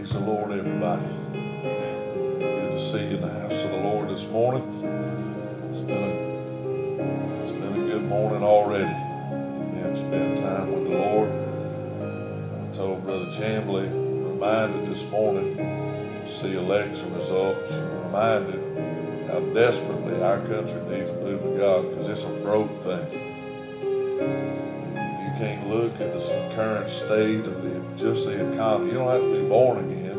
Praise the Lord, everybody. Good to see you in the house of the Lord this morning. It's been a, it's been a good morning already. Been spend time with the Lord. I told Brother Chambly, reminded this morning, to see election results, reminded how desperately our country needs a move of God because it's a broke thing If you can't look at the current state of the just the economy. You don't have to be born again.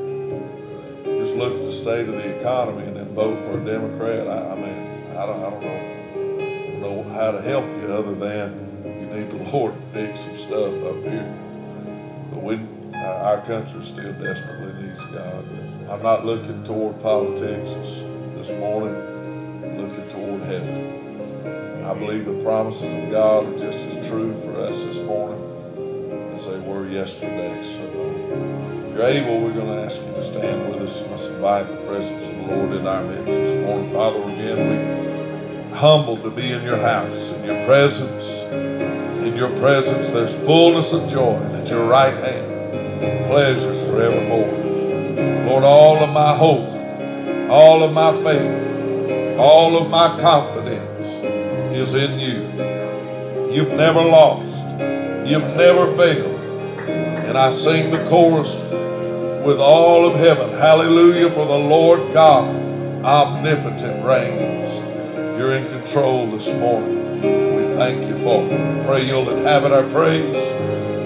Just look at the state of the economy and then vote for a Democrat. I, I mean, I don't, I don't know, know how to help you other than you need the Lord to fix some stuff up here. But we, our, country still desperately needs God. I'm not looking toward politics this, this morning. I'm looking toward heaven. I believe the promises of God are just as true for yesterday. So if you're able, we're going to ask you to stand with us. Let's invite the presence of the Lord in our midst this morning. Father, again, we humbled to be in your house, in your presence. In your presence, there's fullness of joy, at your right hand, pleasures forevermore. Lord, all of my hope, all of my faith, all of my confidence is in you. You've never lost. You've never failed. And I sing the chorus with all of heaven. Hallelujah for the Lord God, omnipotent reigns. You're in control this morning. We thank you for it. Pray you'll inhabit our praise.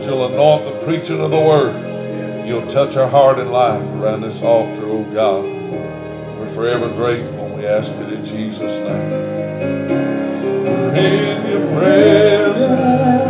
You'll anoint the preaching of the word. You'll touch our heart and life around this altar, oh God. We're forever grateful we ask it in Jesus' name. We're in your presence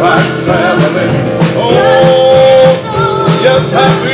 by traveling. Oh, yes, happy.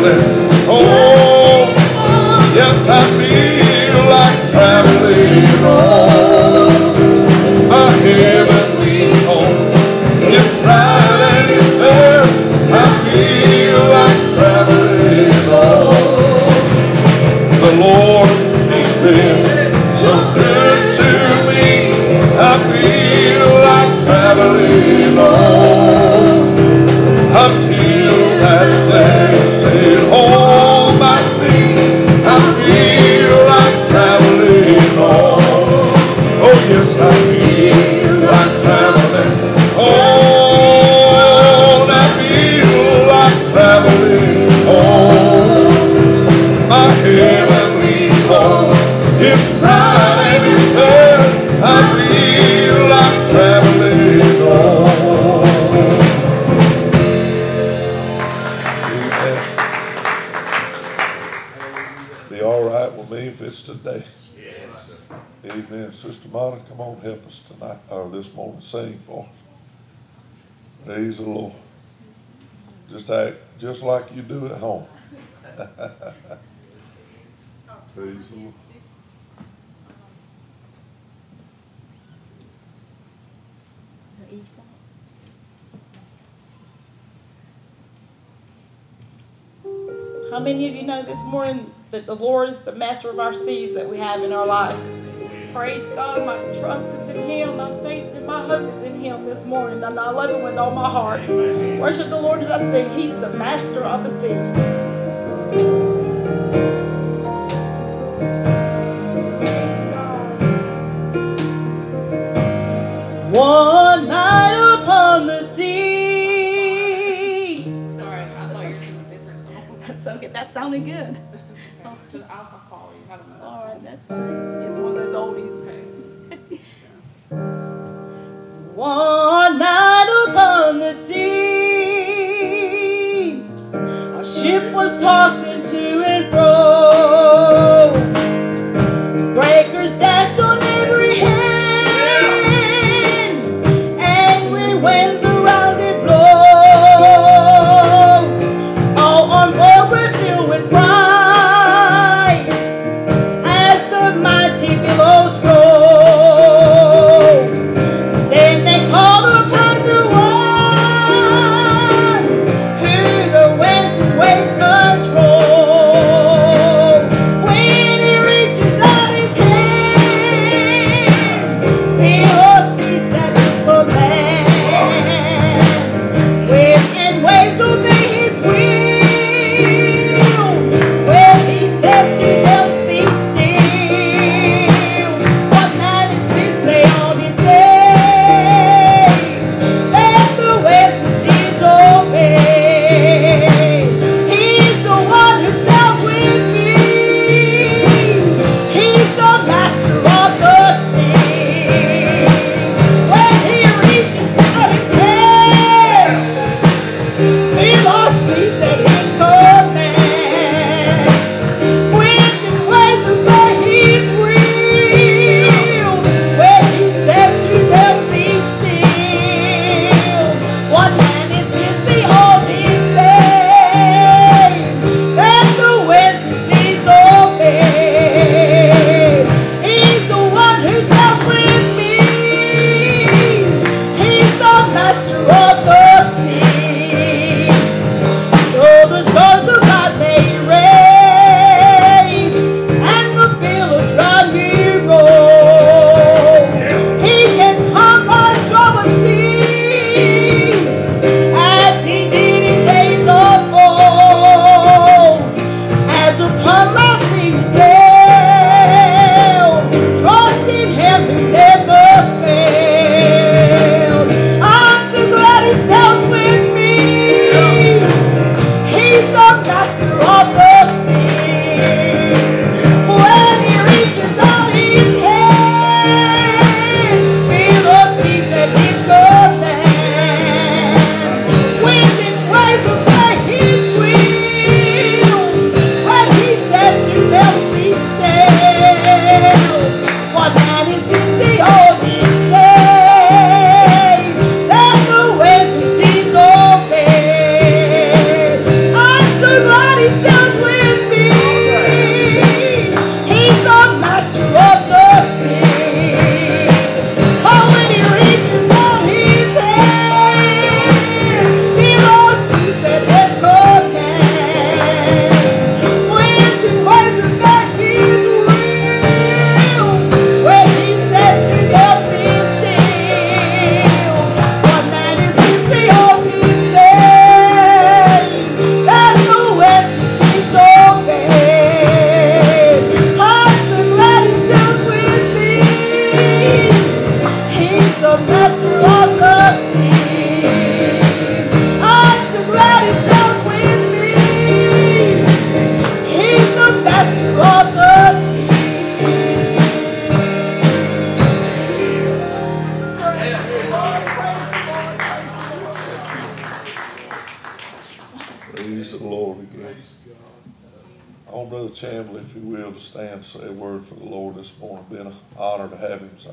Father. of our seeds that we have in our life. ship was tossing.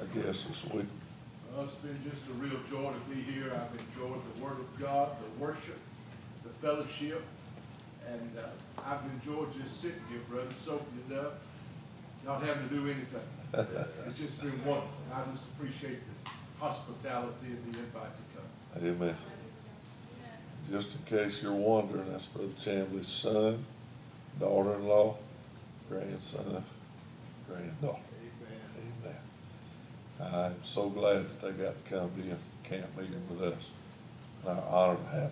I guess, this week. Well, it's been just a real joy to be here. I've enjoyed the Word of God, the worship, the fellowship, and uh, I've enjoyed just sitting here, brother, soaking it up, not having to do anything. it's just been wonderful. I just appreciate the hospitality and the invite to come. Amen. Just in case you're wondering, that's Brother Chambly's son, daughter-in-law, grandson, granddaughter. I'm so glad that they got to come to a camp meeting with us. And I'm honored to have them.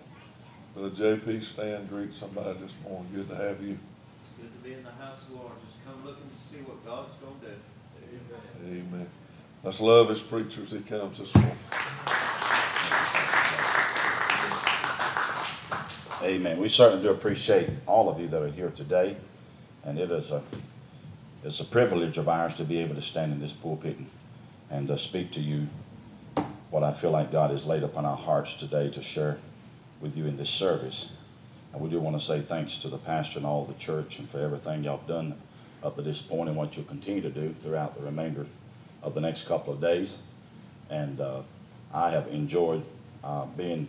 Brother JP, stand, greet somebody this morning. Good to have you. It's Good to be in the house of the Lord. Just come looking to see what God's gonna do. Amen. Amen. Let's love his preacher as he comes this morning. Amen. We certainly do appreciate all of you that are here today. And it is a, it's a privilege of ours to be able to stand in this pulpit and, and uh, speak to you what I feel like God has laid upon our hearts today to share with you in this service. And we do want to say thanks to the pastor and all the church and for everything y'all have done up to this point and what you'll continue to do throughout the remainder of the next couple of days. And uh, I have enjoyed uh, being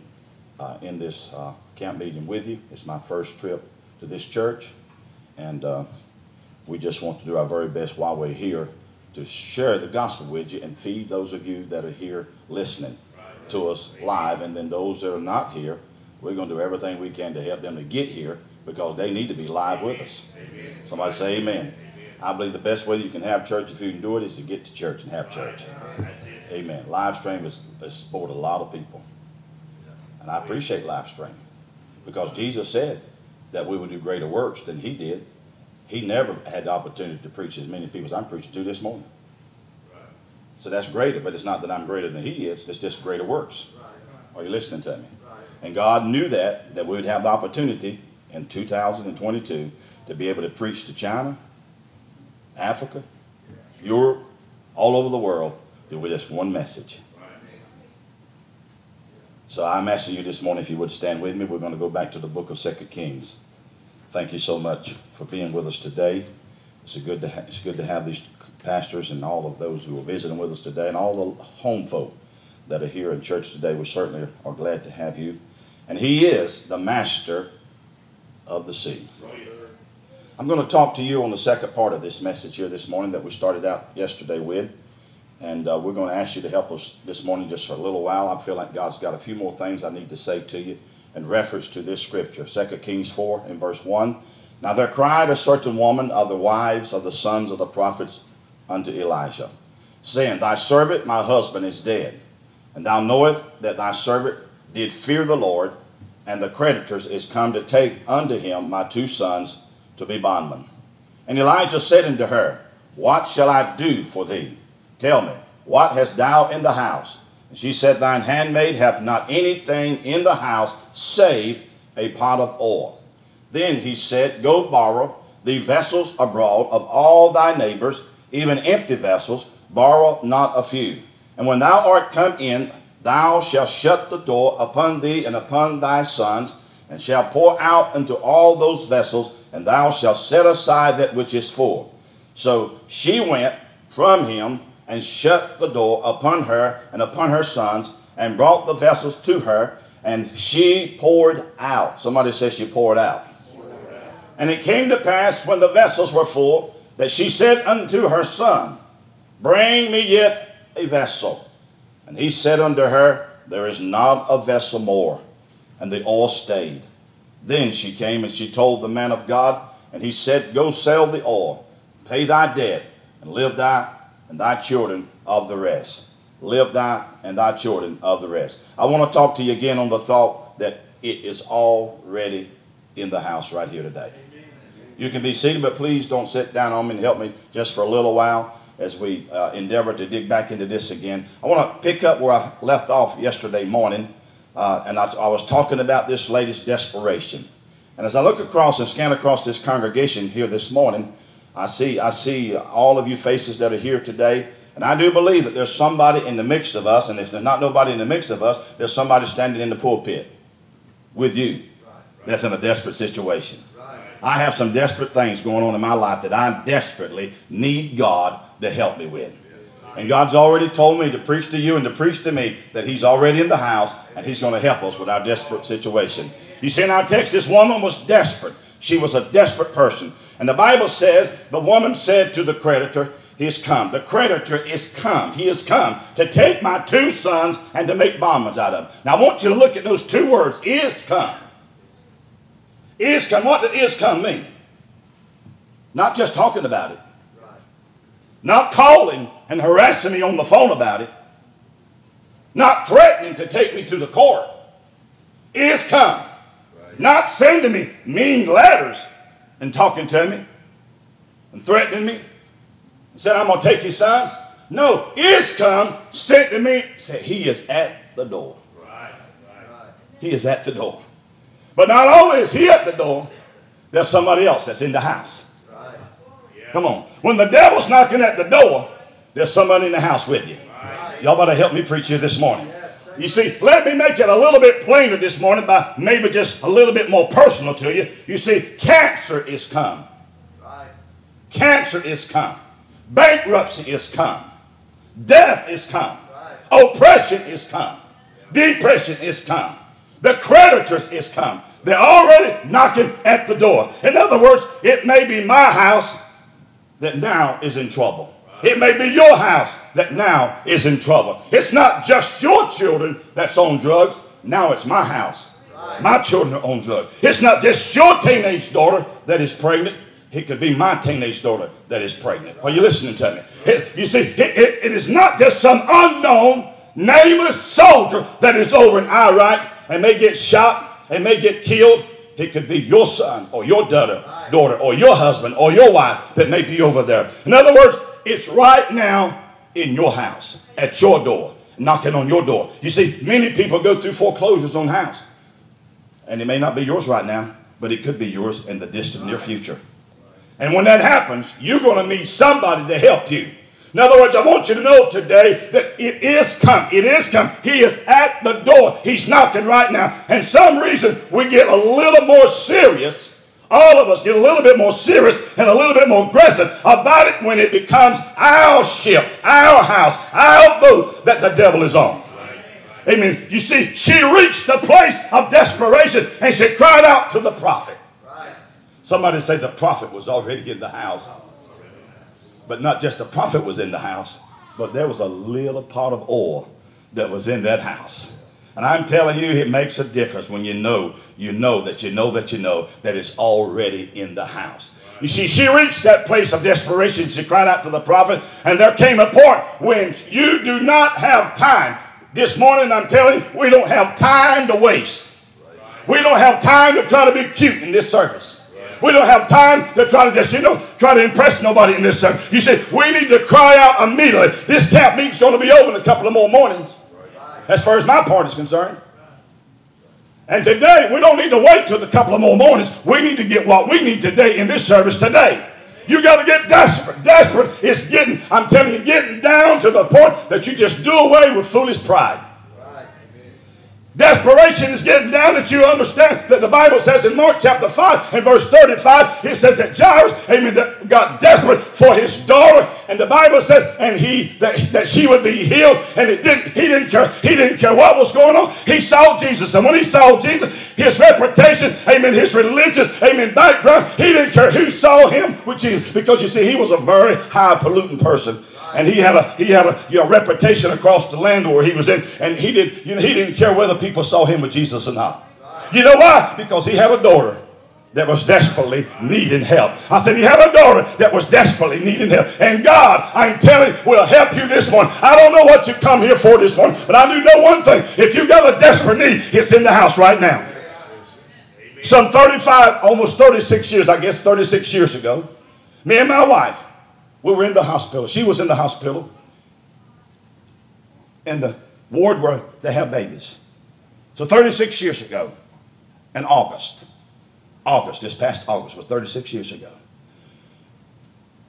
uh, in this uh, camp meeting with you. It's my first trip to this church, and uh, we just want to do our very best while we're here to share the gospel with you and feed those of you that are here listening to us live, and then those that are not here, we're going to do everything we can to help them to get here because they need to be live with us. Somebody say amen. I believe the best way you can have church, if you can do it, is to get to church and have church. Amen. Live stream has, has supported a lot of people. And I appreciate live stream because Jesus said that we would do greater works than he did. He never had the opportunity to preach as many people as I'm preaching to this morning. So that's greater, but it's not that I'm greater than he is. It's just greater works. Are you listening to me? And God knew that, that we would have the opportunity in 2022 to be able to preach to China, Africa, Europe, all over the world with just one message. So I'm asking you this morning if you would stand with me. We're going to go back to the book of Second Kings. Thank you so much for being with us today. It's good to it's good to have these pastors and all of those who are visiting with us today, and all the home folk that are here in church today. We certainly are glad to have you. And He is the Master of the sea. I'm going to talk to you on the second part of this message here this morning that we started out yesterday with. And uh, we're going to ask you to help us this morning just for a little while. I feel like God's got a few more things I need to say to you in reference to this scripture. 2 Kings 4 in verse 1. Now there cried a certain woman of the wives of the sons of the prophets unto Elisha, saying, Thy servant, my husband, is dead. And thou knowest that thy servant did fear the Lord, and the creditors is come to take unto him my two sons to be bondmen. And Elisha said unto her, What shall I do for thee? Tell me, what hast thou in the house? She said, Thine handmaid hath not anything in the house save a pot of oil. Then he said, Go borrow the vessels abroad of all thy neighbors, even empty vessels, borrow not a few. And when thou art come in, thou shalt shut the door upon thee and upon thy sons, and shalt pour out into all those vessels, and thou shalt set aside that which is full. So she went from him and shut the door upon her and upon her sons, and brought the vessels to her, and she poured out. Somebody says she poured out. And it came to pass when the vessels were full that she said unto her son, Bring me yet a vessel. And he said unto her, There is not a vessel more. And the oil stayed. Then she came and she told the man of God, and he said, Go sell the oil, pay thy debt, and live thy and thy children of the rest. Live thy and thy children of the rest. I want to talk to you again on the thought that it is already in the house right here today. You can be seated, but please don't sit down on me and help me just for a little while as we uh, endeavor to dig back into this again. I want to pick up where I left off yesterday morning, uh, and I, I was talking about this latest desperation. And as I look across and scan across this congregation here this morning, I see, I see all of you faces that are here today. And I do believe that there's somebody in the mix of us, and if there's not nobody in the mix of us, there's somebody standing in the pulpit with you that's in a desperate situation. I have some desperate things going on in my life that I desperately need God to help me with. And God's already told me to preach to you and to preach to me that He's already in the house and He's going to help us with our desperate situation. You see in our text, this woman was desperate. She was a desperate person. And the Bible says the woman said to the creditor, He is come. The creditor is come. He has come to take my two sons and to make bondmen out of them. Now I want you to look at those two words, is come. Is come. What does is come mean? Not just talking about it. not calling and harassing me on the phone about it, not threatening to take me to the court, is come. Not sending me mean letters and talking to me and threatening me and said, I'm going to take your sons. No, is come, sent to me, said, He is at the door. He is at the door. But not only is he at the door, there's somebody else that's in the house. Come on. When the devil's knocking at the door, there's somebody in the house with you. Y'all better help me preach here this morning. You see, let me make it a little bit plainer this morning by maybe just a little bit more personal to you. You see, cancer is come. Cancer is come. Bankruptcy is come. Death is come. Oppression is come. Depression is come. The creditors is come. They're already knocking at the door. In other words, it may be my house that now is in trouble. It may be your house that now is in trouble. It's not just your children that's on drugs. Now it's my house. My children are on drugs. It's not just your teenage daughter that is pregnant. It could be my teenage daughter that is pregnant. Are you listening to me? It- you see, it- it- it is not just some unknown, nameless soldier that is over in Iraq and may get shot and may get killed. It could be your son or your daughter, daughter or your husband or your wife that may be over there. In other words, it's right now in your house, at your door, knocking on your door. You see, many people go through foreclosures on house. And it may not be yours right now, but it could be yours in the distant near future. And when that happens, you're going to need somebody to help you. In other words, I want you to know today that it is come. It is come. He is at the door. He's knocking right now. And some reason we get a little more serious. All of us get a little bit more serious and a little bit more aggressive about it when it becomes our ship, our house, our boat that the devil is on. Amen. You see, she reached the place of desperation and she cried out to the prophet. Somebody say the prophet was already in the house. But not just the prophet was in the house, but there was a little pot of oil that was in that house. And I'm telling you, it makes a difference when you know, you know that you know that you know that it's already in the house. You see, she reached that place of desperation. She cried out to the prophet, and there came a point when you do not have time. This morning, I'm telling you, we don't have time to waste. We don't have time to try to be cute in this service. We don't have time to try to just, you know, try to impress nobody in this service. You see, we need to cry out immediately. This camp meeting's going to be over in a couple of more mornings, as far as my part is concerned. And today, we don't need to wait till a couple of more mornings. We need to get what we need today in this service today. You got to get desperate. Desperate is getting, I'm telling you, getting down to the point that you just do away with foolish pride. Desperation is getting down that you understand that the Bible says in Mark chapter 5 and verse 35, it says that Jairus, amen, that got desperate for his daughter. And the Bible says, and he that, that she would be healed, and it didn't, he didn't care, he didn't care what was going on. He saw Jesus. And when he saw Jesus, his reputation, amen, his religious, amen, background, he didn't care who saw him with Jesus. Because you see, he was a very high polluting person and he had a he had a you know, reputation across the land where he was in, and he did you know he didn't care whether people saw him with Jesus or not. You know why? Because he had a daughter that was desperately needing help. I said he had a daughter that was desperately needing help, and God, I'm telling, you, will help you this morning. I don't know what you come here for this morning, but I do know one thing: if you got a desperate need, it's in the house right now. Some 35, almost 36 years, I guess 36 years ago, me and my wife we were in the hospital. She was in the hospital in the ward where they have babies. So 36 years ago, in August, August, this past August was 36 years ago.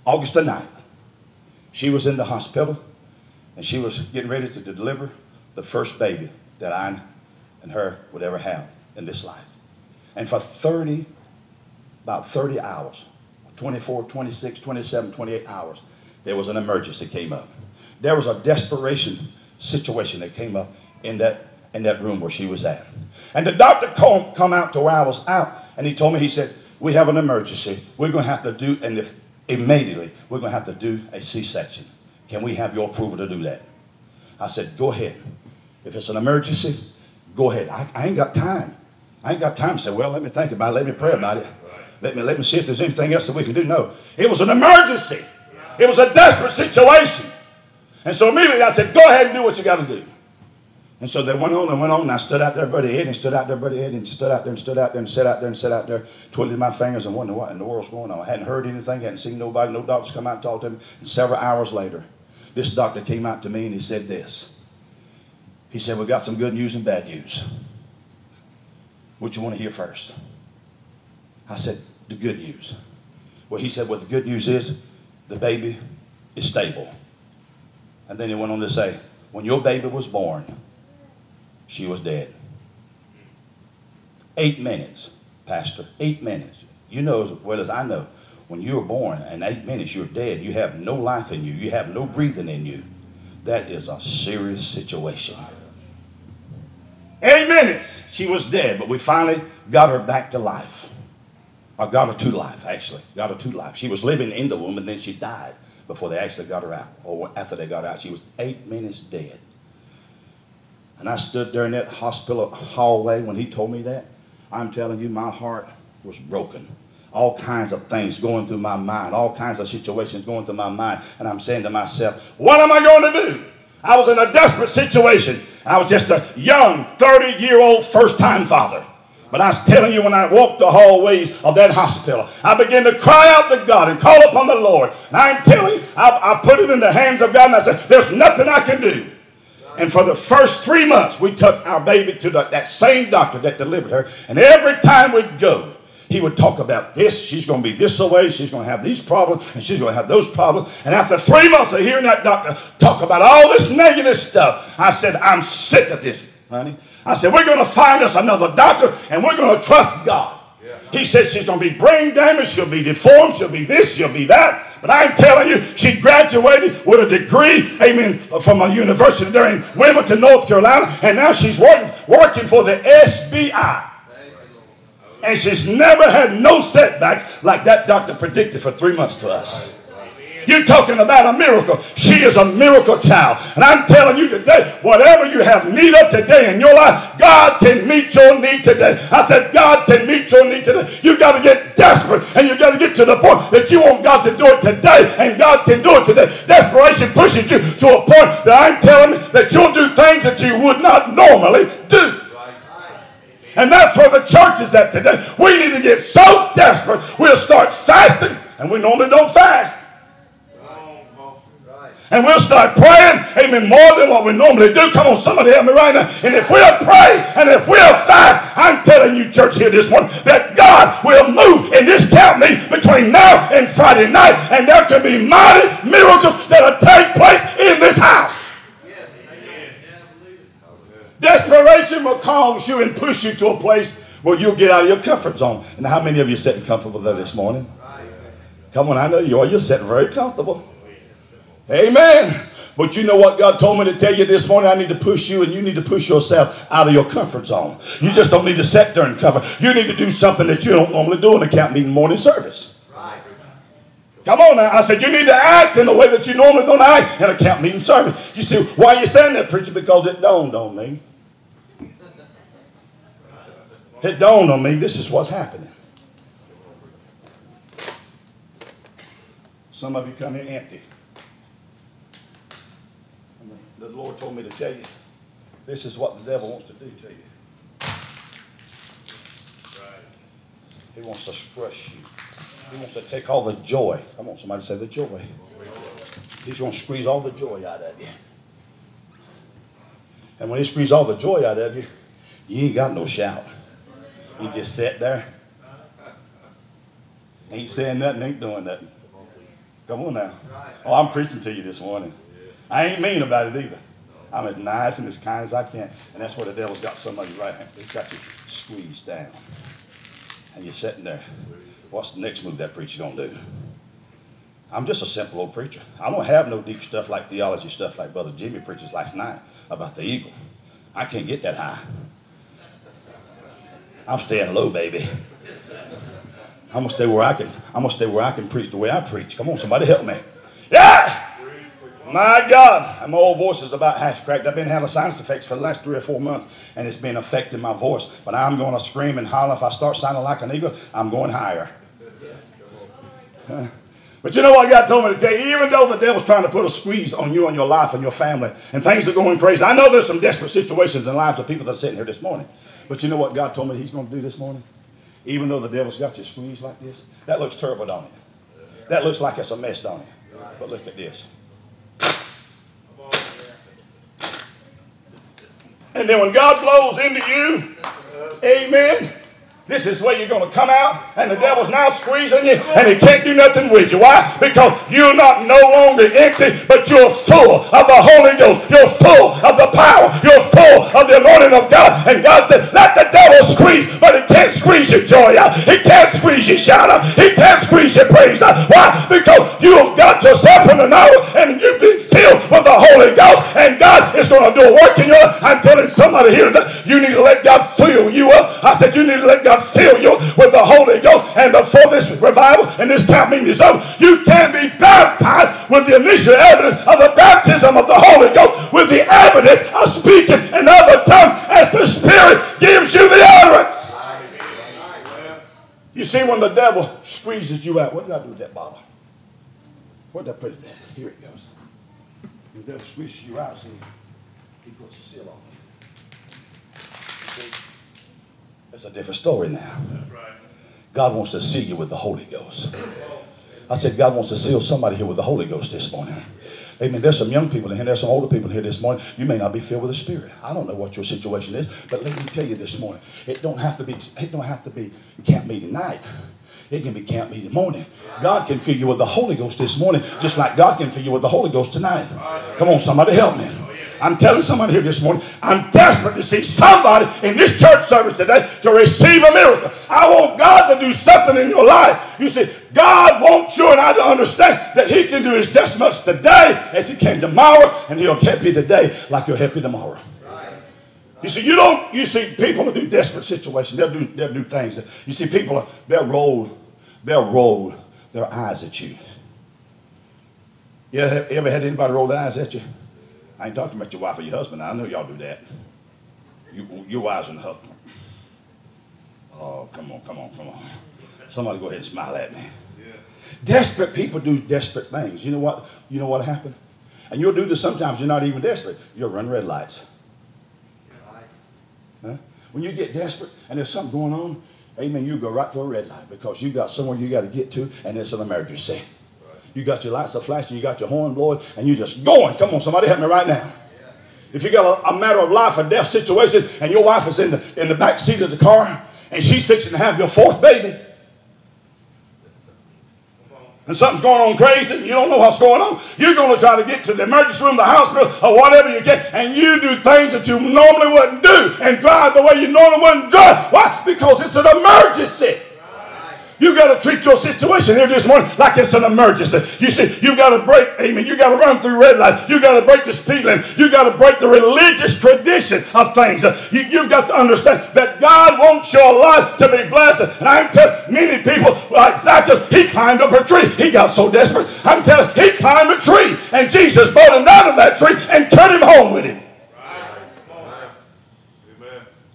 August the 9th, she was in the hospital and she was getting ready to deliver the first baby that I and her would ever have in this life. And for 30, about 30 hours, 24, 26, 27, 28 hours, there was an emergency came up. There was a desperation situation that came up in that, in that room where she was at. And the doctor come, come out to where I was out, and he told me, he said, we have an emergency. We're going to have to do, and if immediately, we're going to have to do a C-section. Can we have your approval to do that? I said, go ahead. If it's an emergency, go ahead. I, I ain't got time. I ain't got time to say, well, let me think about it. Let me pray about it. Let me, let me see if there's anything else that we can do. No, it was an emergency. It was a desperate situation. And so immediately I said, go ahead and do what you got to do. And so they went on and went on, and I stood out there, Brother Ed, and stood out there, Brother Ed, and stood out there, and stood out there, and sat out there, and sat out there, twiddling my fingers and wondering what in the world's going on. I hadn't heard anything, hadn't seen nobody, no doctors come out and talk to me. And several hours later, this doctor came out to me and he said this. He said, "We've got some good news and bad news. What you want to hear first? I said, The good news. Well, he said, Well, the good news is the baby is stable. And then he went on to say, When your baby was born, she was dead. Eight minutes, Pastor. Eight minutes. You know as well as I know, when you were born in eight minutes you're dead, you have no life in you, you have no breathing in you. That is a serious situation. Eight minutes, she was dead, but we finally got her back to life. Or got her to life, actually. Got her to life. She was living in the womb and then she died before they actually got her out. Or after they got out, she was eight minutes dead. And I stood there in that hospital hallway when he told me that. I'm telling you, my heart was broken. All kinds of things going through my mind, all kinds of situations going through my mind. And I'm saying to myself, what am I going to do? I was in a desperate situation. I was just a young 30 year old first time father. But I was telling you, when I walked the hallways of that hospital, I began to cry out to God and call upon the Lord. And I'm telling you, I, I put it in the hands of God and I said, There's nothing I can do. And for the first three months, we took our baby to the, that same doctor that delivered her. And every time we'd go, he would talk about this. She's going to be this away. She's going to have these problems, and she's going to have those problems. And after three months of hearing that doctor talk about all this negative stuff, I said, I'm sick of this, honey. I said, we're going to find us another doctor, and we're going to trust God. He said she's going to be brain damaged, she'll be deformed, she'll be this, she'll be that. But I'm telling you, she graduated with a degree, amen, from a university there in Wilmington, North Carolina, and now she's working, working for the SBI. And she's never had no setbacks like that doctor predicted for three months to us. You're talking about a miracle. She is a miracle child. And I'm telling you today, whatever you have need of today in your life, God can meet your need today. I said, God can meet your need today. You've got to get desperate and you've got to get to the point that you want God to do it today and God can do it today. Desperation pushes you to a point that I'm telling you that you'll do things that you would not normally do. And that's where the church is at today. We need to get so desperate, we'll start fasting, and we normally don't fast. And we'll start praying, amen, more than what we normally do. Come on, somebody help me right now. And if we'll pray and if we'll fast, I'm telling you, church, here this morning, that God will move in this meeting between now and Friday night. And there can be mighty miracles that'll take place in this house. Yes, Desperation will cause you and push you to a place where you'll get out of your comfort zone. And how many of you are sitting comfortable there this morning? Come on, I know you are. You're sitting very comfortable. Amen. But you know what God told me to tell you this morning? I need to push you and you need to push yourself out of your comfort zone. You just don't need to sit there and cover. You need to do something that you don't normally do in a camp meeting morning service. Come on now. I said, you need to act in the way that you normally don't act in a camp meeting service. You see, why are you saying that, preacher? Because it dawned on me. It dawned on me this is what's happening. Some of you come here empty. The Lord told me to tell you, this is what the devil wants to do to you. Right. He wants to crush you. He wants to take all the joy. Come on, somebody to say the joy. He's going to squeeze all the joy out of you. And when he squeezes all the joy out of you, you ain't got no shout. You just sit there. Ain't saying nothing, ain't doing nothing. Come on now. Oh, I'm preaching to you this morning. I ain't mean about it either. I'm as nice and as kind as I can. And that's where the devil's got some of you right hand. He's got you squeezed down. And you're sitting there. What's the next move that preacher gonna do? I'm just a simple old preacher. I don't have no deep stuff like theology stuff like Brother Jimmy preaches last night about the eagle. I can't get that high. I'm staying low, baby. I'm gonna stay where I can. I'm gonna stay where I can preach the way I preach. Come on, somebody help me. Yeah. My God, my old voice is about half cracked. I've been having sinus effects for the last three or four months, and it's been affecting my voice. But I'm going to scream and holler. If I start sounding like an eagle, I'm going higher. But you know what God told me to tell you? Even though the devil's trying to put a squeeze on you and your life and your family, and things are going crazy. I know there's some desperate situations in lives of people that are sitting here this morning. But you know what God told me He's going to do this morning? Even though the devil's got you squeezed like this, that looks terrible, don't it? That looks like it's a mess, don't it? But look at this. Then when God blows into you, amen. This is where you're going to come out, and the devil's now squeezing you, and he can't do nothing with you. Why? Because you're not no longer empty, but you're full of the Holy Ghost. You're full of the power. You're full of the anointing of God. And God said, let the devil squeeze, but he can't squeeze your joy out. He can't squeeze your shout out. He can't squeeze your praise out. Why? Because you've got yourself in the know, and you've been filled with the Holy Ghost, and God is going to do a work in you. I'm telling somebody here today, you need to let God fill you up. I said, you need to let God fill you with the Holy Ghost. And before this revival and this camp meeting is over, you can be baptized with the initial evidence of the baptism of the Holy Ghost, with the evidence of speaking in other tongues as the Spirit gives you the utterance. You see, when the devil squeezes you out, what did I do with that bottle? What did I put it there? Here it goes. The devil squeezes you out, see, he puts a seal on it. See? It's a different story now. God wants to seal you with the Holy Ghost. I said, God wants to seal somebody here with the Holy Ghost this morning. Amen. There's some young people in here. There's some older people here this morning. You may not be filled with the Spirit. I don't know what your situation is, but let me tell you this morning. It don't have to be. It don't have to be camp meeting night. It can be camp meeting morning. God can fill you with the Holy Ghost this morning, just like God can fill you with the Holy Ghost tonight. Come on, somebody help me. I'm telling somebody here this morning, I'm desperate to see somebody in this church service today to receive a miracle. I want God to do something in your life. You see, God wants you and I to understand that He can do as just much today as He can tomorrow, and He'll help you today like He'll help you tomorrow. You see, you don't. You see, people will do desperate situations. They'll do. They'll do things. You see, people. They'll roll. They'll roll their eyes at you. You ever, you ever had anybody roll their eyes at you? I ain't talking about your wife or your husband. I know y'all do that. You, your wives and husband. Oh, come on, come on, come on. Somebody go ahead and smile at me. Yeah. Desperate people do desperate things. You know what? You know what happened? And you'll do this sometimes. You're not even desperate. You'll run red lights. Huh? When you get desperate and there's something going on, amen, you go right through a red light because you got somewhere you got to get to and it's an emergency. You got your lights are flashing, you got your horn blowing, and you're just going. Come on, somebody help me right now. If you got a, a matter of life or death situation and your wife is in the, in the back seat of the car and she's fixing to have your fourth baby, and something's going on crazy and you don't know what's going on, you're going to try to get to the emergency room, the hospital, or whatever you can, and you do things that you normally wouldn't do and drive the way you normally wouldn't drive. Why? Because it's an emergency. You got to treat your situation here this morning like it's an emergency. You see, you've got to break, amen. You've got to run through red lights. You've got to break the speed limit. You've got to break the religious tradition of things. Uh, you, you've got to understand that God wants your life to be blessed. And I'm telling many people, like Zacchaeus, he climbed up a tree. He got so desperate. I'm telling he climbed a tree. And Jesus brought him down to that tree and cut him home with him.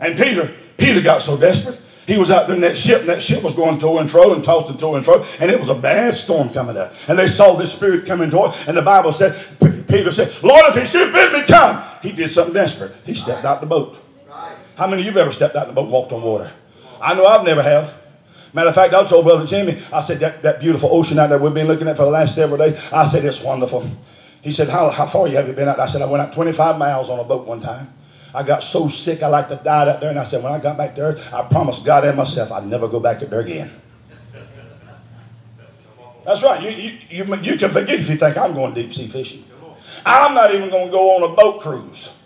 And Peter, Peter got so desperate. He was out there in that ship, and that ship was going to and fro and tossed and to and fro, and it was a bad storm coming up. And they saw this spirit coming toward, and the Bible said, Peter said, Lord, if he should bid me come, he did something desperate. He stepped out the boat. How many of you have ever stepped out the boat and walked on water? I know I've never have. Matter of fact, I told Brother Jimmy, I said, that, that beautiful ocean out there we've been looking at for the last several days, I said, it's wonderful. He said, how, how far have you been out? I said, I went out 25 miles on a boat one time. I got so sick I like to die out there. And I said, when I got back to earth, I promised God and myself I'd never go back there again. That's right. You, you, you, you can forget if you think I'm going deep sea fishing. I'm not even going to go on a boat cruise.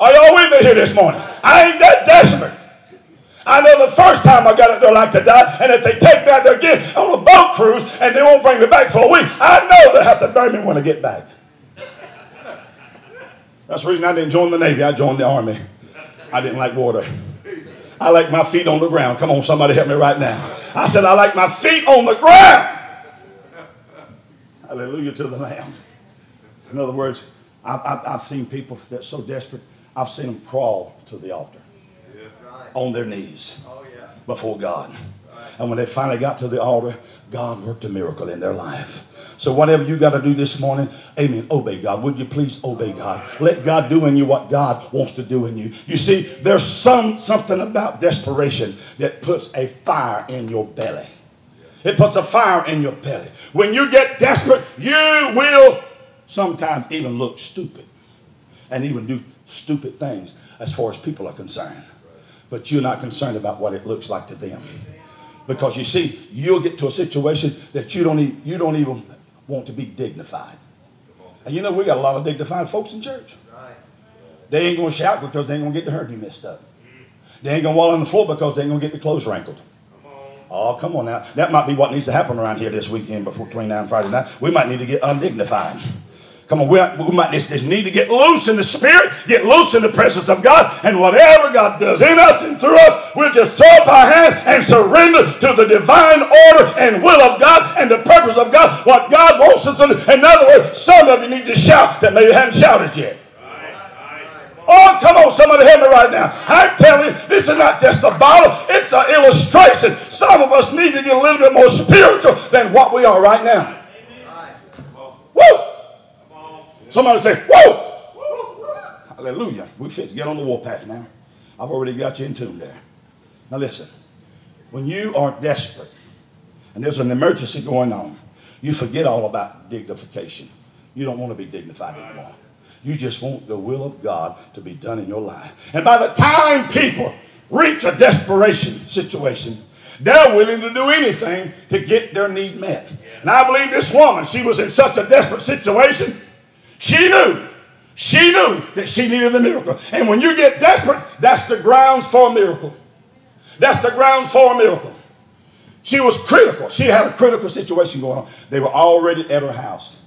Are y'all with me here this morning? I ain't that desperate. I know the first time I got up there like to die, and if they take me out there again on a boat cruise and they won't bring me back for a week, I know they'll have to bury me when I get back. That's the reason I didn't join the Navy. I joined the Army. I didn't like water. I like my feet on the ground. Come on, somebody help me right now. I said, I like my feet on the ground. Hallelujah to the Lamb. In other words, I've, I've, I've seen people that's so desperate, I've seen them crawl to the altar on their knees oh, before God. And when they finally got to the altar, God worked a miracle in their life. So whatever you got to do this morning, amen, obey God. Would you please obey God? Let God do in you what God wants to do in you. You see, there's some something about desperation that puts a fire in your belly. It puts a fire in your belly. When you get desperate, you will sometimes even look stupid and even do stupid things as far as people are concerned. But you're not concerned about what it looks like to them. Because you see, you'll get to a situation that you don't, even, you don't even want to be dignified. And you know, we got a lot of dignified folks in church. They ain't going to shout because they ain't going to get the hairdo messed up. They ain't going to walk on the floor because they ain't going to get the clothes wrinkled. Oh, come on now. That might be what needs to happen around here this weekend before 29 Friday night. We might need to get undignified. Come on, we, we might just, just need to get loose in the Spirit, get loose in the presence of God, and whatever God does in us and through us, we'll just throw up our hands and surrender to the divine order and will of God and the purpose of God, what God wants us to do. In other words, some of you need to shout that maybe you haven't shouted yet. Oh, come on, somebody help me right now. I'm telling you, this is not just a bottle, it's an illustration. Some of us need to get a little bit more spiritual than what we are right now. Woo! Somebody say, whoa! Hallelujah. We fit get on the warpath now. I've already got you in tune there. Now listen, when you are desperate and there's an emergency going on, you forget all about dignification. You don't want to be dignified anymore. You just want the will of God to be done in your life. And by the time people reach a desperation situation, they're willing to do anything to get their need met. And I believe this woman, she was in such a desperate situation, she knew, she knew that she needed a miracle. And when you get desperate, that's the grounds for a miracle. That's the grounds for a miracle. She was critical. She had a critical situation going on. They were already at her house.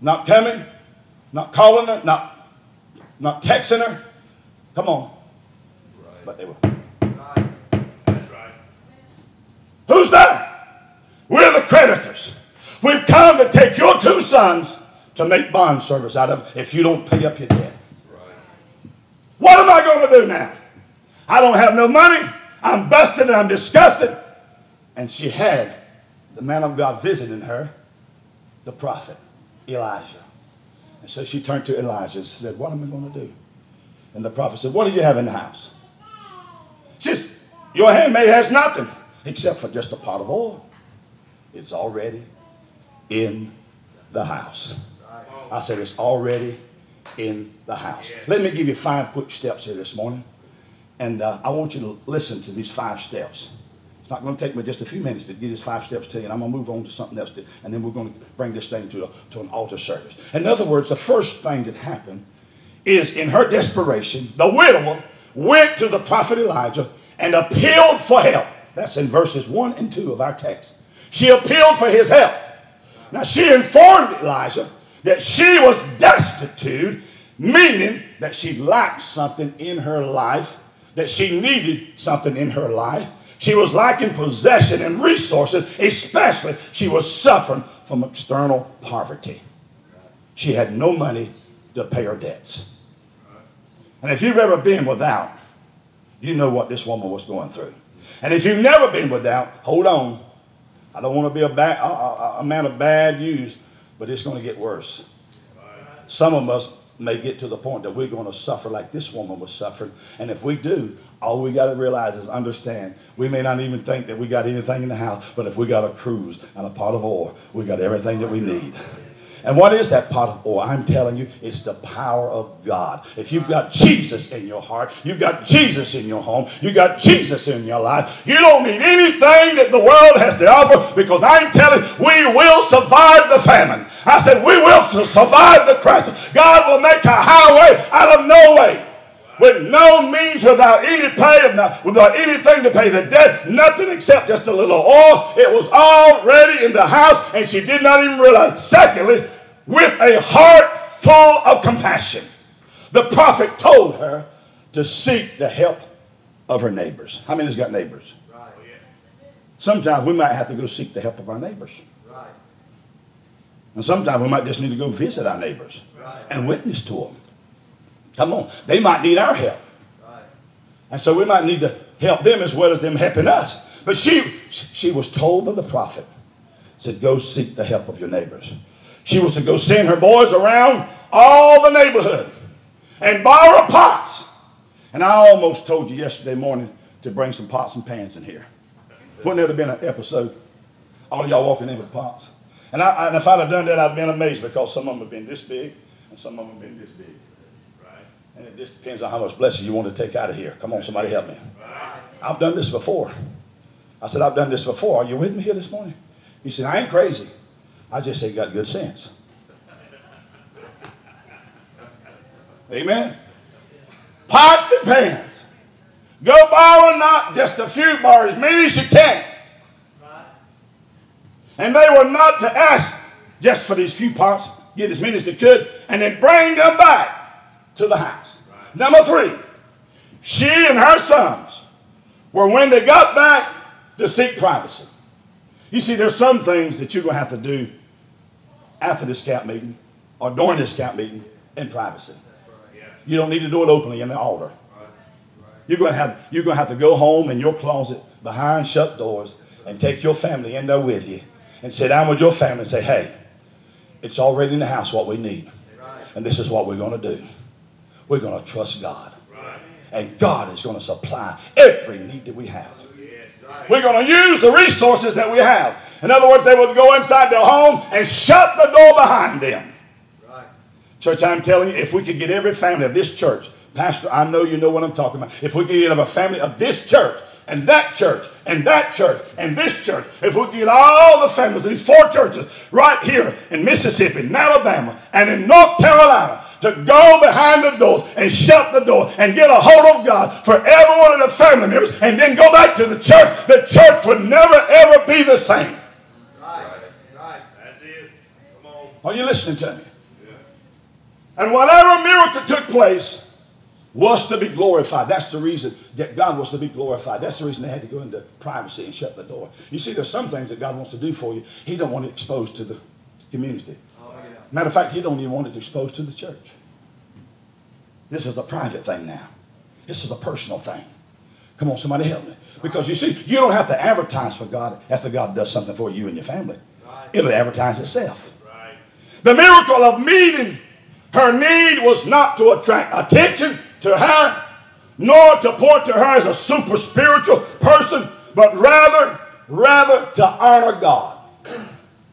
Not coming, not calling her, not, not texting her. Come on. But they were. Who's that? We're the creditors. We've come to take your two sons to make bond service out of if you don't pay up your debt. What am I going to do now? I don't have no money. I'm busted and I'm disgusted. And she had the man of God visiting her, the prophet, Elisha. And so she turned to Elisha and said, What am I going to do? And the prophet said, What do you have in the house? She said, Your handmaid has nothing except for just a pot of oil. It's already in the house. I said, It's already in the house. Let me give you five quick steps here this morning. And uh, I want you to listen to these five steps. It's not going to take me just a few minutes to give these five steps to you, and I'm going to move on to something else, to, and then we're going to bring this thing to, a, to an altar service. In other words, the first thing that happened is in her desperation, the widow went to the prophet Elisha and appealed for help. That's in verses 1 and 2 of our text. She appealed for his help. Now, she informed Elisha that she was destitute, meaning that she lacked something in her life, that she needed something in her life. She was lacking possession and resources, especially she was suffering from external poverty. She had no money to pay her debts. And if you've ever been without, you know what this woman was going through. And if you've never been without, hold on. I don't want to be a, bad, a, a, a man of bad news, but it's going to get worse. Some of us may get to the point that we're going to suffer like this woman was suffering. And if we do, all we got to realize is understand we may not even think that we got anything in the house, but if we got a cruse and a pot of oil, we got everything that we need. And what is that pot of oil? I'm telling you, it's the power of God. If you've got Jesus in your heart, you've got Jesus in your home, you've got Jesus in your life, you don't need anything that the world has to offer because I'm telling you, we will survive the famine. I said, we will survive the crisis. God will make a highway out of no way. With no means, without any pay, uh, without anything to pay the debt, nothing except just a little oil. It was already in the house, and she did not even realize. Secondly, with a heart full of compassion, the prophet told her to seek the help of her neighbors. How many has got neighbors? Sometimes we might have to go seek the help of our neighbors. And sometimes we might just need to go visit our neighbors and witness to them. Come on. They might need our help. And so we might need to help them as well as them helping us. But she, she was told by the prophet, said, go seek the help of your neighbors. She was to go send her boys around all the neighborhood and borrow pots. And I almost told you yesterday morning to bring some pots and pans in here. Wouldn't it have been an episode? All of y'all walking in with pots. And, I, and if I'd have done that, I'd have been amazed because some of them have been this big and some of them have been this big. And it just depends on how much blessing you want to take out of here. Come on, somebody help me. I've done this before. I said, I've done this before. Are you with me here this morning? He said, I ain't crazy. I just say got good sense. Amen. Pots and pans. Go borrow not just a few, borrow as many as you can. And they were not to ask just for these few pots, get as many as they could, and then bring them back to the house. Number three, she and her sons were when they got back to seek privacy. You see, there's some things that you're going to have to do after this camp meeting or during this camp meeting in privacy. You don't need to do it openly in the altar. You're going to have you're going to have to go home in your closet behind shut doors and take your family in there with you and sit down with your family and say, "Hey, it's already in the house what we need, and this is what we're going to do. We're going to trust God, and God is going to supply every need that we have." Oh, we're going to use the resources that we have. In other words, they would go inside their home and shut the door behind them. Right. Church, I'm telling you, if we could get every family of this church, Pastor, I know you know what I'm talking about. If we could get a family of this church and that church and that church and this church, if we could get all the families of these four churches right here in Mississippi, in Alabama, and in North Carolina to go behind the doors and shut the door and get a hold of God for every one of the family members and then go back to the church, the church would never ever be the same. Right, right. That's it. Come on. Are you listening to me? And whatever miracle took place was to be glorified. That's the reason that God was to be glorified. That's the reason they had to go into privacy and shut the door. You see, there's some things that God wants to do for you. He don't want it exposed to the community. Matter of fact, he don't even want it exposed to the church. This is a private thing now. This is a personal thing. Come on, somebody help me. Because you see, you don't have to advertise for God after God does something for you and your family. It'll advertise itself. The miracle of meeting her need was not to attract attention to her, nor to point to her as a super spiritual person, but rather, rather to honor God.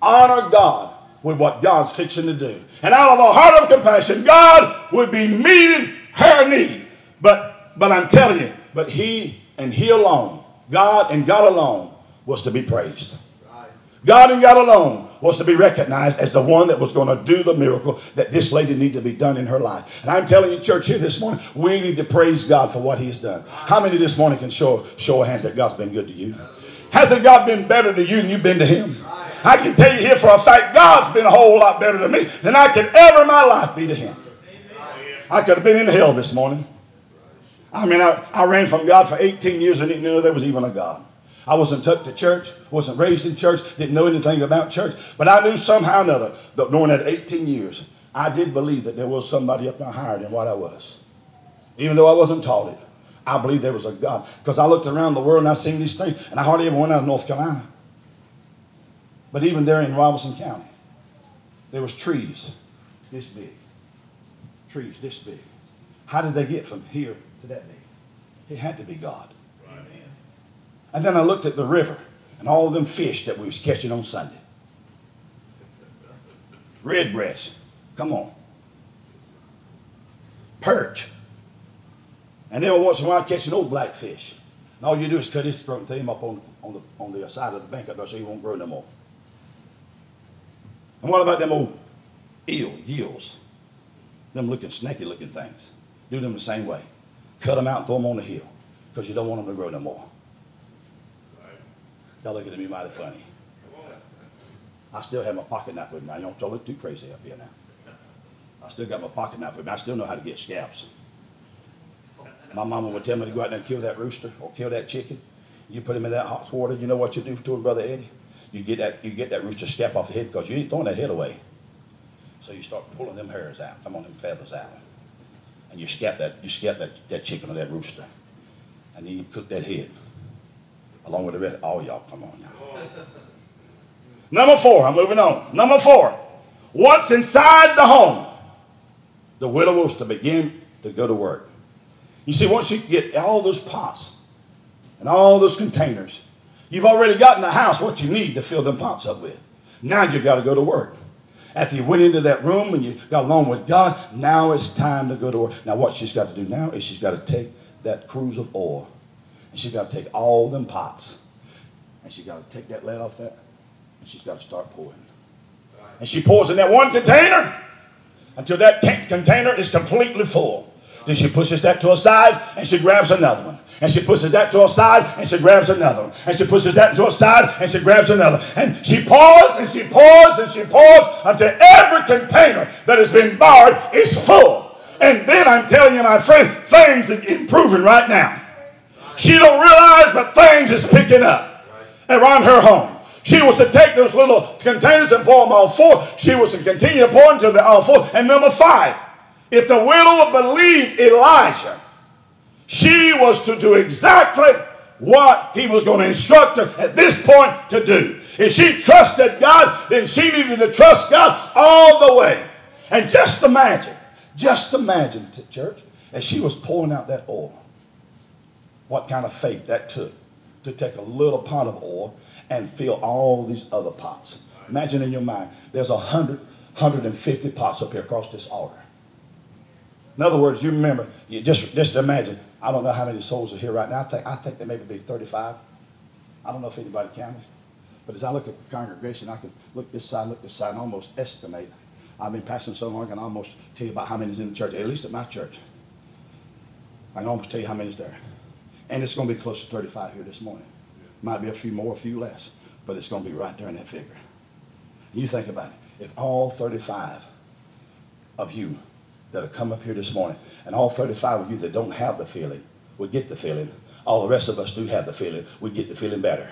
honor God with what God's fixing to do. And out of a heart of compassion, God would be meeting her need. But but I'm telling you, but he and he alone, God and God alone, was to be praised. God and God alone was to be recognized as the one that was going to do the miracle that this lady needed to be done in her life. And I'm telling you, church, here this morning, we need to praise God for what He's done. How many this morning can show, show of hands that God's been good to you? Hasn't God been better to you than you've been to Him? I can tell you here for a fact, God's been a whole lot better to me than I could ever in my life be to Him. I could have been in hell this morning. I mean, I, I ran from God for 18 years and didn't know there was even a God. I wasn't tucked to church, wasn't raised in church, didn't know anything about church, but I knew somehow or another that during that 18 years, I did believe that there was somebody up there higher than what I was. Even though I wasn't taught it, I believed there was a God. Because I looked around the world and I seen these things, and I hardly ever went out of North Carolina. But even there in Robeson County, there was trees this big. Trees this big. How did they get from here to that big? It had to be God. And then I looked at the river and all them fish that we was catching on Sunday. Redbreast. Come on. Perch. And then once in a while I catch an old blackfish. And all you do is cut his throat and throw him up on, on, the, on the side of the bank up there so he won't grow no more. And what about them old eel, eels? Them looking snaky looking things. Do them the same way. Cut them out and throw them on the hill because you don't want them to grow no more. Y'all looking at me mighty funny. I still have my pocket knife with me. You don't look too crazy up here now. I still got my pocket knife with me. I still know how to get scalps. My mama would tell me to go out there and kill that rooster or kill that chicken. You put him in that hot water. You know what you do to him, brother Eddie? You get that you get that rooster scalp off the head because you ain't throwing that head away. So you start pulling them hairs out, come on, them feathers out, and you scalp that you scalp that, that chicken or that rooster, and then you cook that head. Along with the rest. All y'all, come on, y'all. Number four, I'm moving on. Number four, once inside the home, the widow was to begin to go to work. You see, once you get all those pots and all those containers, you've already got in the house what you need to fill them pots up with. Now you've got to go to work. After you went into that room and you got along with God, now it's time to go to work. Now, what she's got to do now is she's got to take that cruse of oil and she's got to take all them pots and she's got to take that lid off that and she's got to start pouring. And she pours in that one container until that container is completely full. Then she pushes that to a side and she grabs another one. And she pushes that to a side and she grabs another one. And she pushes that to a side and she grabs another. And she pours and she pours and she pours until every container that has been borrowed is full. And then I'm telling you, my friend, things are improving right now. She don't realize, but things is picking up around her home. She was to take those little containers and pour them all full. She was to continue to pour until they're all full. And number five, if the widow believed Elisha, she was to do exactly what he was going to instruct her at this point to do. If she trusted God, then she needed to trust God all the way. And just imagine, just imagine, church, as she was pouring out that oil, what kind of faith that took to take a little pot of oil and fill all these other pots. Imagine in your mind, there's a hundred, 150 pots up here across this altar. In other words, you remember, you just, just imagine, I don't know how many souls are here right now. I think, I think there maybe be 35. I don't know if anybody counted. But as I look at the congregation, I can look this side, look this side, and almost estimate. I've been pastoring so long, I can almost tell you about how many is in the church, at least at my church. I can almost tell you how many is there. And it's going to be close to 35 here this morning. Might be a few more, a few less, but it's going to be right there in that figure. You think about it. If all 35 of you that have come up here this morning, and all 35 of you that don't have the feeling would get the feeling, all the rest of us do have the feeling, we get the feeling better.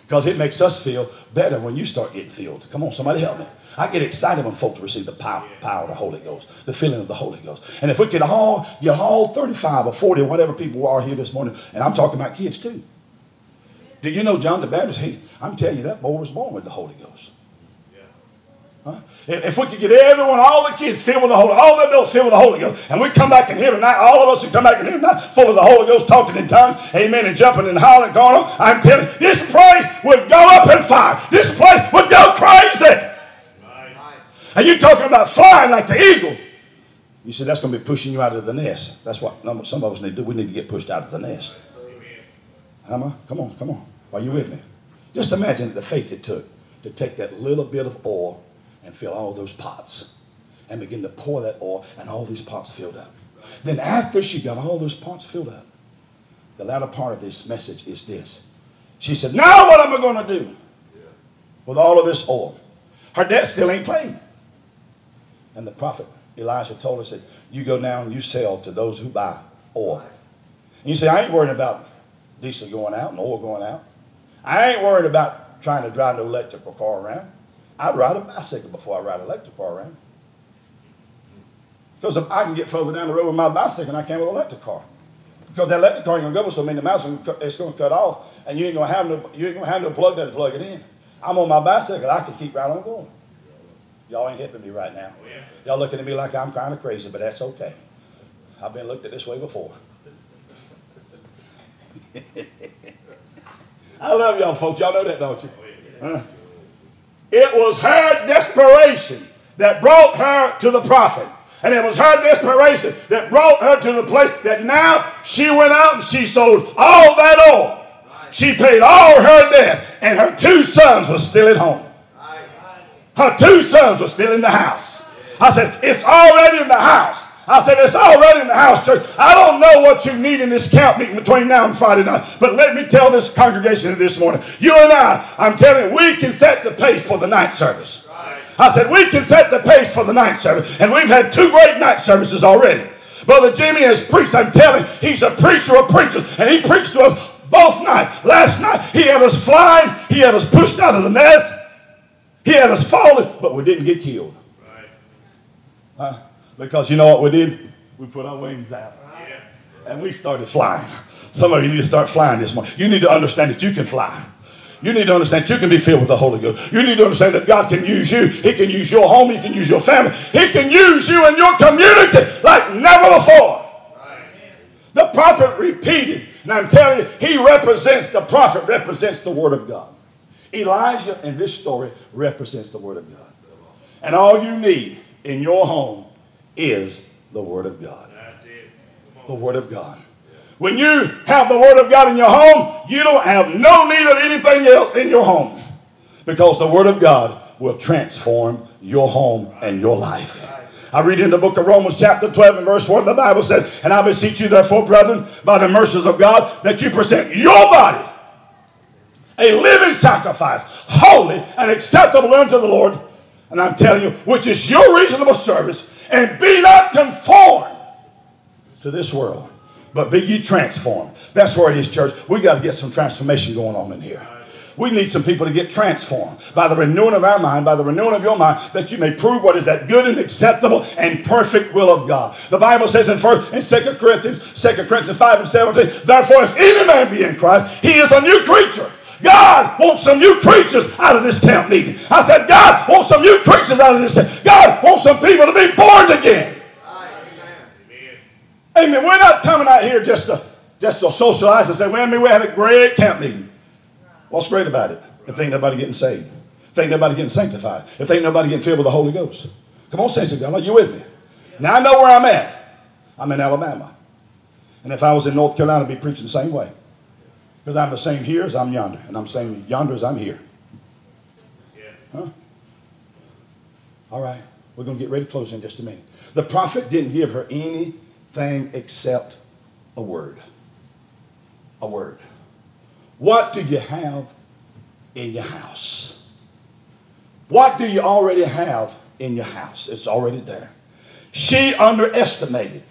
Because it makes us feel better when you start getting filled. Come on, somebody help me. I get excited when folks receive the power, power of the Holy Ghost, the feeling of the Holy Ghost. And if we could all get all 35 or 40 or whatever people are here this morning, and I'm talking about kids too. Did you know John the Baptist? He, I'm telling you, that boy was born with the Holy Ghost. Huh? If we could get everyone, all the kids filled with the Holy, all the adults filled with the Holy Ghost, and we come back in here tonight, all of us who come back in here tonight, full of the Holy Ghost, talking in tongues, amen, and jumping and hollering, going on, I'm telling you, this place would go up in fire. This place would go crazy. And you talking about flying like the eagle. You said that's going to be pushing you out of the nest. That's what some of us need to do. We need to get pushed out of the nest. Amen. Come on, come on. Are you with me? Just imagine the faith it took to take that little bit of oil and fill all those pots and begin to pour that oil and all these pots filled up. Then after she got all those pots filled up, the latter part of this message is this. She said, now what am I going to do with all of this oil? Her debt still ain't paid. And the prophet Elisha told her, said, you go now and you sell to those who buy oil. And you say, I ain't worrying about diesel going out and oil going out. I ain't worried about trying to drive no electrical car around. I'd ride a bicycle before I ride an electric car around. Because I can get further down the road with my bicycle than I can with an electric car. Because that electric car ain't gonna go with so many miles, it's gonna cut off, and you ain't gonna have no you ain't gonna have no plug there to plug it in. I'm on my bicycle, I can keep right on going. Y'all ain't hipping me right now. Oh, y'all looking at me like I'm kind of crazy, but that's okay. I've been looked at this way before. I love y'all folks. Y'all know that, don't you? Oh, huh? It was her desperation that brought her to the prophet. And it was her desperation that brought her to the place that now she went out and she sold all that oil. She paid all her debts, and her two sons were still at home. Her two sons were still in the house. I said, It's already in the house. I said, it's already in the house, church. I don't know what you need in this camp meeting between now and Friday night, but let me tell this congregation this morning. You and I, I'm telling you, we can set the pace for the night service. I said, we can set the pace for the night service. And we've had two great night services already. Brother Jimmy has preached. I'm telling you, he's a preacher of preachers. And he preached to us both nights. Last night, he had us flying. He had us pushed out of the nest. He had us falling, but we didn't get killed. Right. Huh? Because you know what we did? We put our wings out. And we started flying. Some of you need to start flying this morning. You need to understand that you can fly. You need to understand that you can be filled with the Holy Ghost. You need to understand that God can use you. He can use your home. He can use your family. He can use you in your community like never before. The prophet repeated, and I'm telling you, he represents, the prophet represents the Word of God. Elisha in this story represents the Word of God. And all you need in your home is the Word of God. The Word of God. When you have the Word of God in your home, you don't have no need of anything else in your home because the Word of God will transform your home and your life. I read in the book of Romans, chapter 12, and verse 1, the Bible says, And I beseech you, therefore, brethren, by the mercies of God, that you present your body a living sacrifice, holy and acceptable unto the Lord. And I'm telling you, which is your reasonable service, and be not conformed to this world, but be ye transformed. That's where it is, church. We got to get some transformation going on in here. We need some people to get transformed by the renewing of our mind, by the renewing of your mind, that you may prove what is that good and acceptable and perfect will of God. The Bible says in first in 2 Corinthians, 2 Corinthians 5 and 17, therefore if any man be in Christ, he is a new creature. God wants some new preachers out of this camp meeting. I said, God wants some new preachers out of this camp. God wants some people to be born again. Amen. Amen. We're not coming out here just to just to socialize and say, well, I mean, we're having a great camp meeting. What's great about it? If ain't nobody getting saved. If ain't nobody getting sanctified. If ain't nobody getting filled with the Holy Ghost. Come on, saints of God. Are you with me? Now I know where I'm at. I'm in Alabama. And if I was in North Carolina, I'd be preaching the same way. Because I'm the same here as I'm yonder. And I'm same yonder as I'm here. Huh? All right. We're going to get ready to close in just a minute. The prophet didn't give her anything except a word. A word. What do you have in your house? What do you already have in your house? It's already there. She underestimated,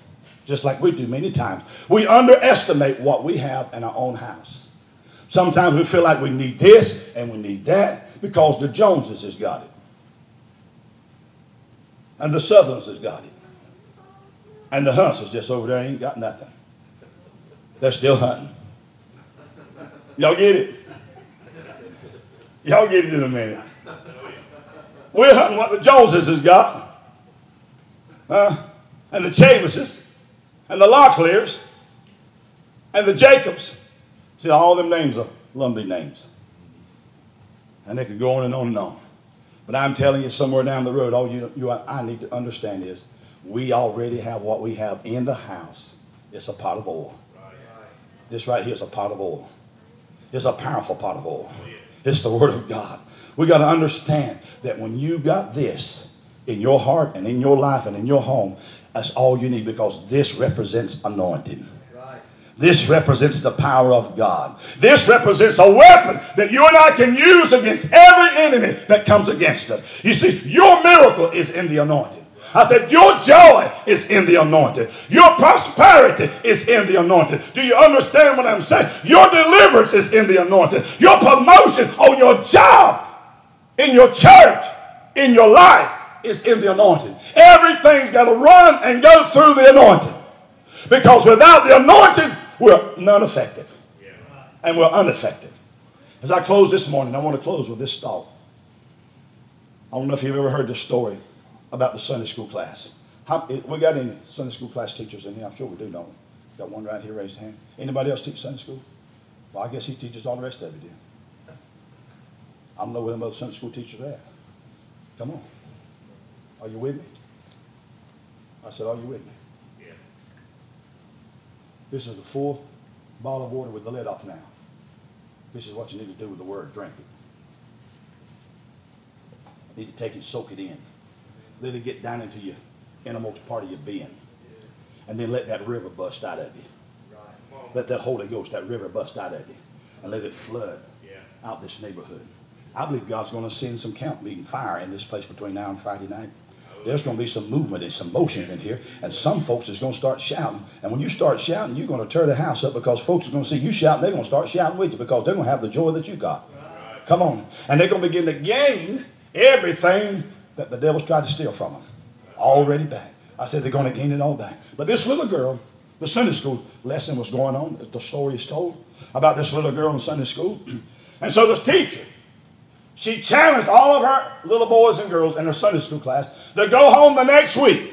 just like we do many times. We underestimate what we have in our own house. Sometimes we feel like we need this and we need that because the Joneses has got it. And the Southerns has got it. And the Hunts is just over there ain't got nothing. They're still hunting. Y'all get it? Y'all get it in a minute. We're hunting what the Joneses has got. Uh, and the Chavises. And the Locklears. And the Jacobs. See, all them names are Lumbee names. And they could go on and on and on. But I'm telling you, somewhere down the road, all you, you I need to understand is we already have what we have in the house. It's a pot of oil. This right here is a pot of oil. It's a powerful pot of oil. It's the Word of God. We got to understand that when you got this in your heart and in your life and in your home, that's all you need because this represents anointing. This represents the power of God. This represents a weapon that you and I can use against every enemy that comes against us. You see, your miracle is in the anointing. I said, Your joy is in the anointing. Your prosperity is in the anointing. Do you understand what I'm saying? Your deliverance is in the anointing. Your promotion on your job, in your church, in your life is in the anointing. Everything's got to run and go through the anointing. Because without the anointing, we're non effective. And we're ineffective. As I close this morning, I want to close with this thought. I don't know if you've ever heard this story about the Sunday school class. How, we got any Sunday school class teachers in here? I'm sure we do, don't we? Got one right here, raised hand. Anybody else teach Sunday school? Well, I guess he teaches all the rest of you then. I don't know where the other Sunday school teachers are at. Come on. Are you with me? I said, are you with me? This is a full bottle of water with the lid off now. This is what you need to do with the word. Drink it. You need to take it, soak it in. Let it get down into your innermost part of your being. And then let that river bust out of you. Let that Holy Ghost, that river bust out of you. And let it flood out this neighborhood. I believe God's going to send some camp meeting fire in this place between now and Friday night. There's going to be some movement and some motion in here, and some folks is going to start shouting. And when you start shouting, you're going to tear the house up because folks are going to see you shouting. They're going to start shouting with you because they're going to have the joy that you got. Come on, and they're going to begin to gain everything that the devil's tried to steal from them. Already back. I said they're going to gain it all back. But this little girl the Sunday school lesson was going on. The story is told about this little girl in Sunday school. And so the teacher, she challenged all of her little boys and girls in her Sunday school class to go home the next week.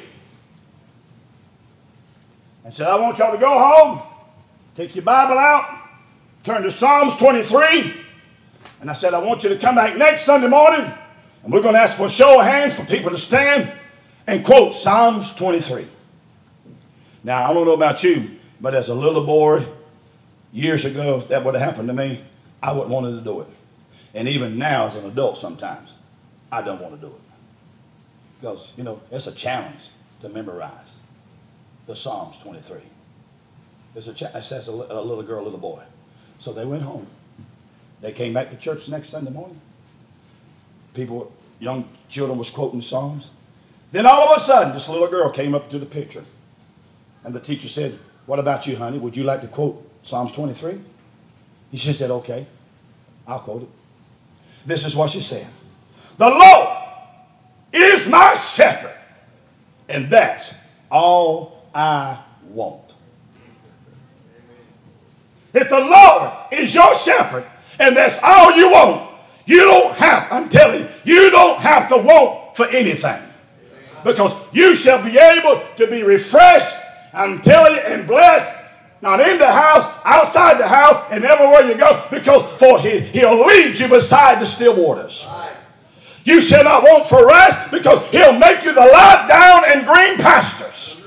And said, I want y'all to go home, take your Bible out, turn to Psalms 23. And I said, I want you to come back next Sunday morning, and we're going to ask for a show of hands for people to stand and quote Psalms 23. Now, I don't know about you, but as a little boy, years ago, if that would have happened to me, I wouldn't wanted to do it. And even now, as an adult, sometimes, I don't want to do it. Because, you know, it's a challenge to memorize the Psalms 23. It's a cha- it says a, li- a little girl, a little boy. So they went home. They came back to church next Sunday morning. People, young children was quoting Psalms. Then all of a sudden, this little girl came up to the picture. And the teacher said, What about you, honey? Would you like to quote Psalms 23? She said, Okay, I'll quote it. This is what she said The Lord is my shepherd, and that's all I want. If the Lord is your shepherd, and that's all you want, you don't have, I'm telling you, you don't have to want for anything. Because you shall be able to be refreshed, I'm telling you, and blessed, not in the house, outside the house, and everywhere you go, because for he, he'll lead you beside the still waters. You shall not want for rest, because he'll make you the lie down in green pastures.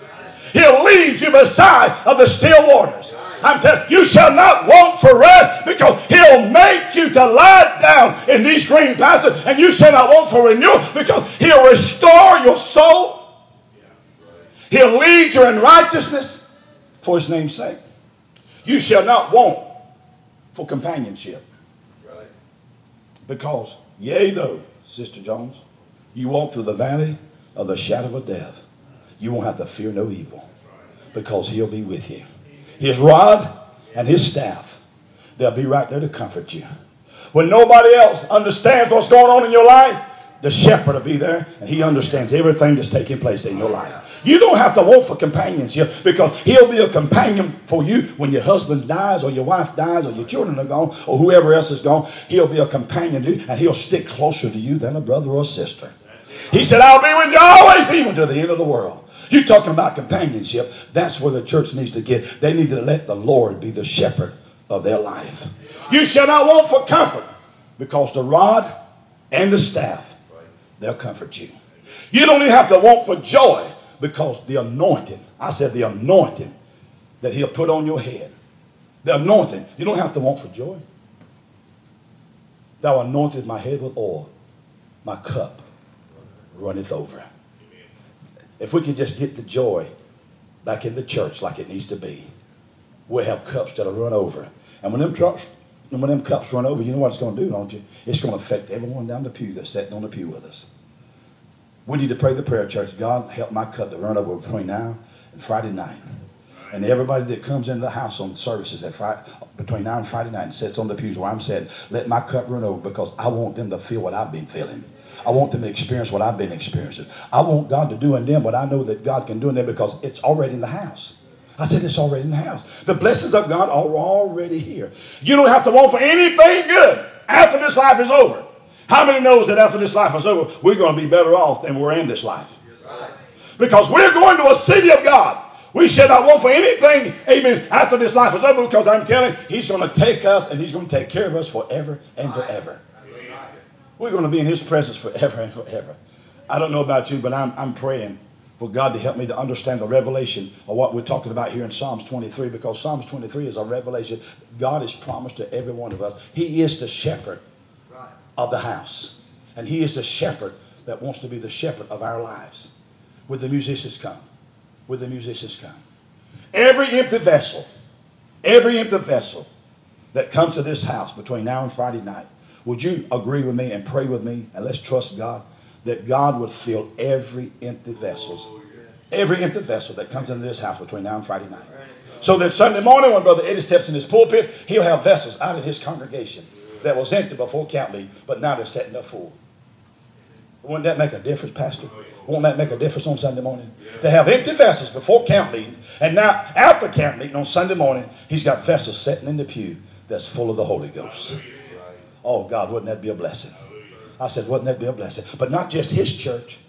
He'll lead you beside of the still waters. I'm telling you, you shall not want for rest because he'll make you to lie down in these green pastures, and you shall not want for renewal because he'll restore your soul. He'll lead you in righteousness for his name's sake. You shall not want for companionship. Because, yea, though, Sister Jones, you walk through the valley of the shadow of death, you won't have to fear no evil because he'll be with you. His rod and his staff, they'll be right there to comfort you. When nobody else understands what's going on in your life, the shepherd will be there and he understands everything that's taking place in your life. You don't have to want for companionship because he'll be a companion for you when your husband dies or your wife dies or your children are gone or whoever else is gone. He'll be a companion to you and he'll stick closer to you than a brother or a sister. He said, I'll be with you always, even to the end of the world. You're talking about companionship. That's where the church needs to get. They need to let the Lord be the shepherd of their life. You shall not want for comfort because the rod and the staff, they'll comfort you. You don't even have to want for joy because the anointing, I said the anointing that he'll put on your head, the anointing, you don't have to want for joy. Thou anointest my head with oil, my cup runneth over. If we can just get the joy back in the church like it needs to be, we'll have cups that'll run over. And when them trucks, when them cups run over, you know what it's going to do, don't you? It's going to affect everyone down the pew that's sitting on the pew with us. We need to pray the prayer, church. God, help my cup to run over between now and Friday night. And everybody that comes into the house on services at Friday, between now and Friday night and sits on the pews where I'm sitting, let my cup run over because I want them to feel what I've been feeling. I want them to experience what I've been experiencing. I want God to do in them what I know that God can do in them because it's already in the house. I said it's already in the house. The blessings of God are already here. You don't have to want for anything good after this life is over. How many knows that after this life is over, we're going to be better off than we're in this life? Because we're going to a city of God. We shall not want for anything, amen, after this life is over because I'm telling you, he's going to take us and he's going to take care of us forever and forever. We're going to be in his presence forever and forever. I don't know about you, but I'm, I'm praying for God to help me to understand the revelation of what we're talking about here in Psalms 23 because Psalms 23 is a revelation God has promised to every one of us. He is the shepherd of the house. And he is the shepherd that wants to be the shepherd of our lives. With the musicians come. With the musicians come. Every empty vessel, every empty vessel that comes to this house between now and Friday night, would you agree with me and pray with me and let's trust God that God would fill every empty vessel, every empty vessel that comes into this house between now and Friday night. So that Sunday morning when Brother Eddie steps in his pulpit, he'll have vessels out of his congregation that was empty before count leave, but now they're setting up full. Wouldn't that make a difference, Pastor? Oh, Won't that make a difference on Sunday morning? To have empty vessels before camp meeting, and now after camp meeting on Sunday morning, he's got vessels sitting in the pew that's full of the Holy Ghost. Oh God, wouldn't that be a blessing? I said, wouldn't that be a blessing? But not just his church,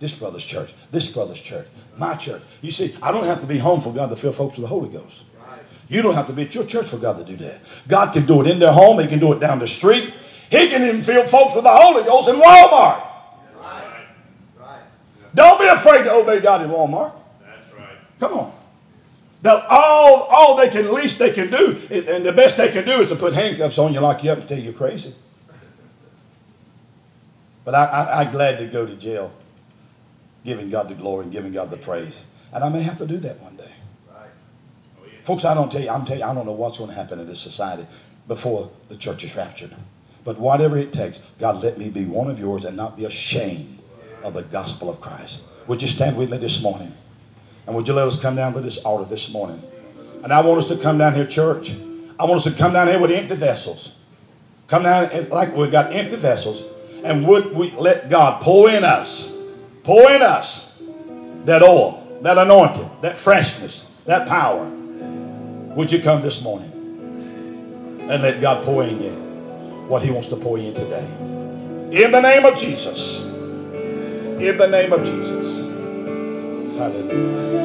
this brother's church, this brother's church, my church. You see, I don't have to be home for God to fill folks with the Holy Ghost. You don't have to be at your church for God to do that. God can do it in their home. He can do it down the street. He can even fill folks with the Holy Ghost in Walmart. Right. Right. Don't be afraid to obey God in Walmart. That's right. Come on. Now, all, all they can, least they can do, and the best they can do is to put handcuffs on you, lock you up, and tell you you're crazy. But I, I, I'm glad to go to jail, giving God the glory and giving God the praise. And I may have to do that one day. Folks, I don't tell you, I'm telling you, I don't know what's going to happen in this society before the church is raptured. But whatever it takes, God, let me be one of yours and not be ashamed of the gospel of Christ. Would you stand with me this morning? And would you let us come down to this altar this morning? And I want us to come down here, church. I want us to come down here with empty vessels. Come down like we've got empty vessels. And would we let God pour in us, pour in us that oil, that anointing, that freshness, that power. Would you come this morning and let God pour in you what He wants to pour in today? In the name of Jesus. In the name of Jesus. Hallelujah.